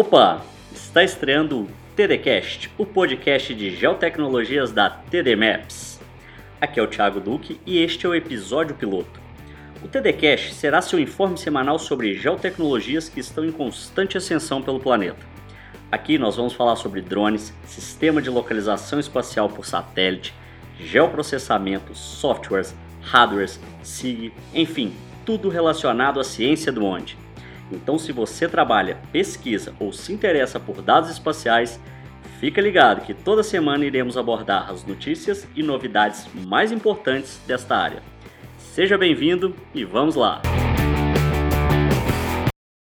Opa! Está estreando o TDCast, o podcast de geotecnologias da TD Maps. Aqui é o Thiago Duque e este é o episódio piloto. O TDCast será seu informe semanal sobre geotecnologias que estão em constante ascensão pelo planeta. Aqui nós vamos falar sobre drones, sistema de localização espacial por satélite, geoprocessamento, softwares, hardwares, SIG, enfim, tudo relacionado à ciência do onde. Então, se você trabalha, pesquisa ou se interessa por dados espaciais, fica ligado que toda semana iremos abordar as notícias e novidades mais importantes desta área. Seja bem-vindo e vamos lá!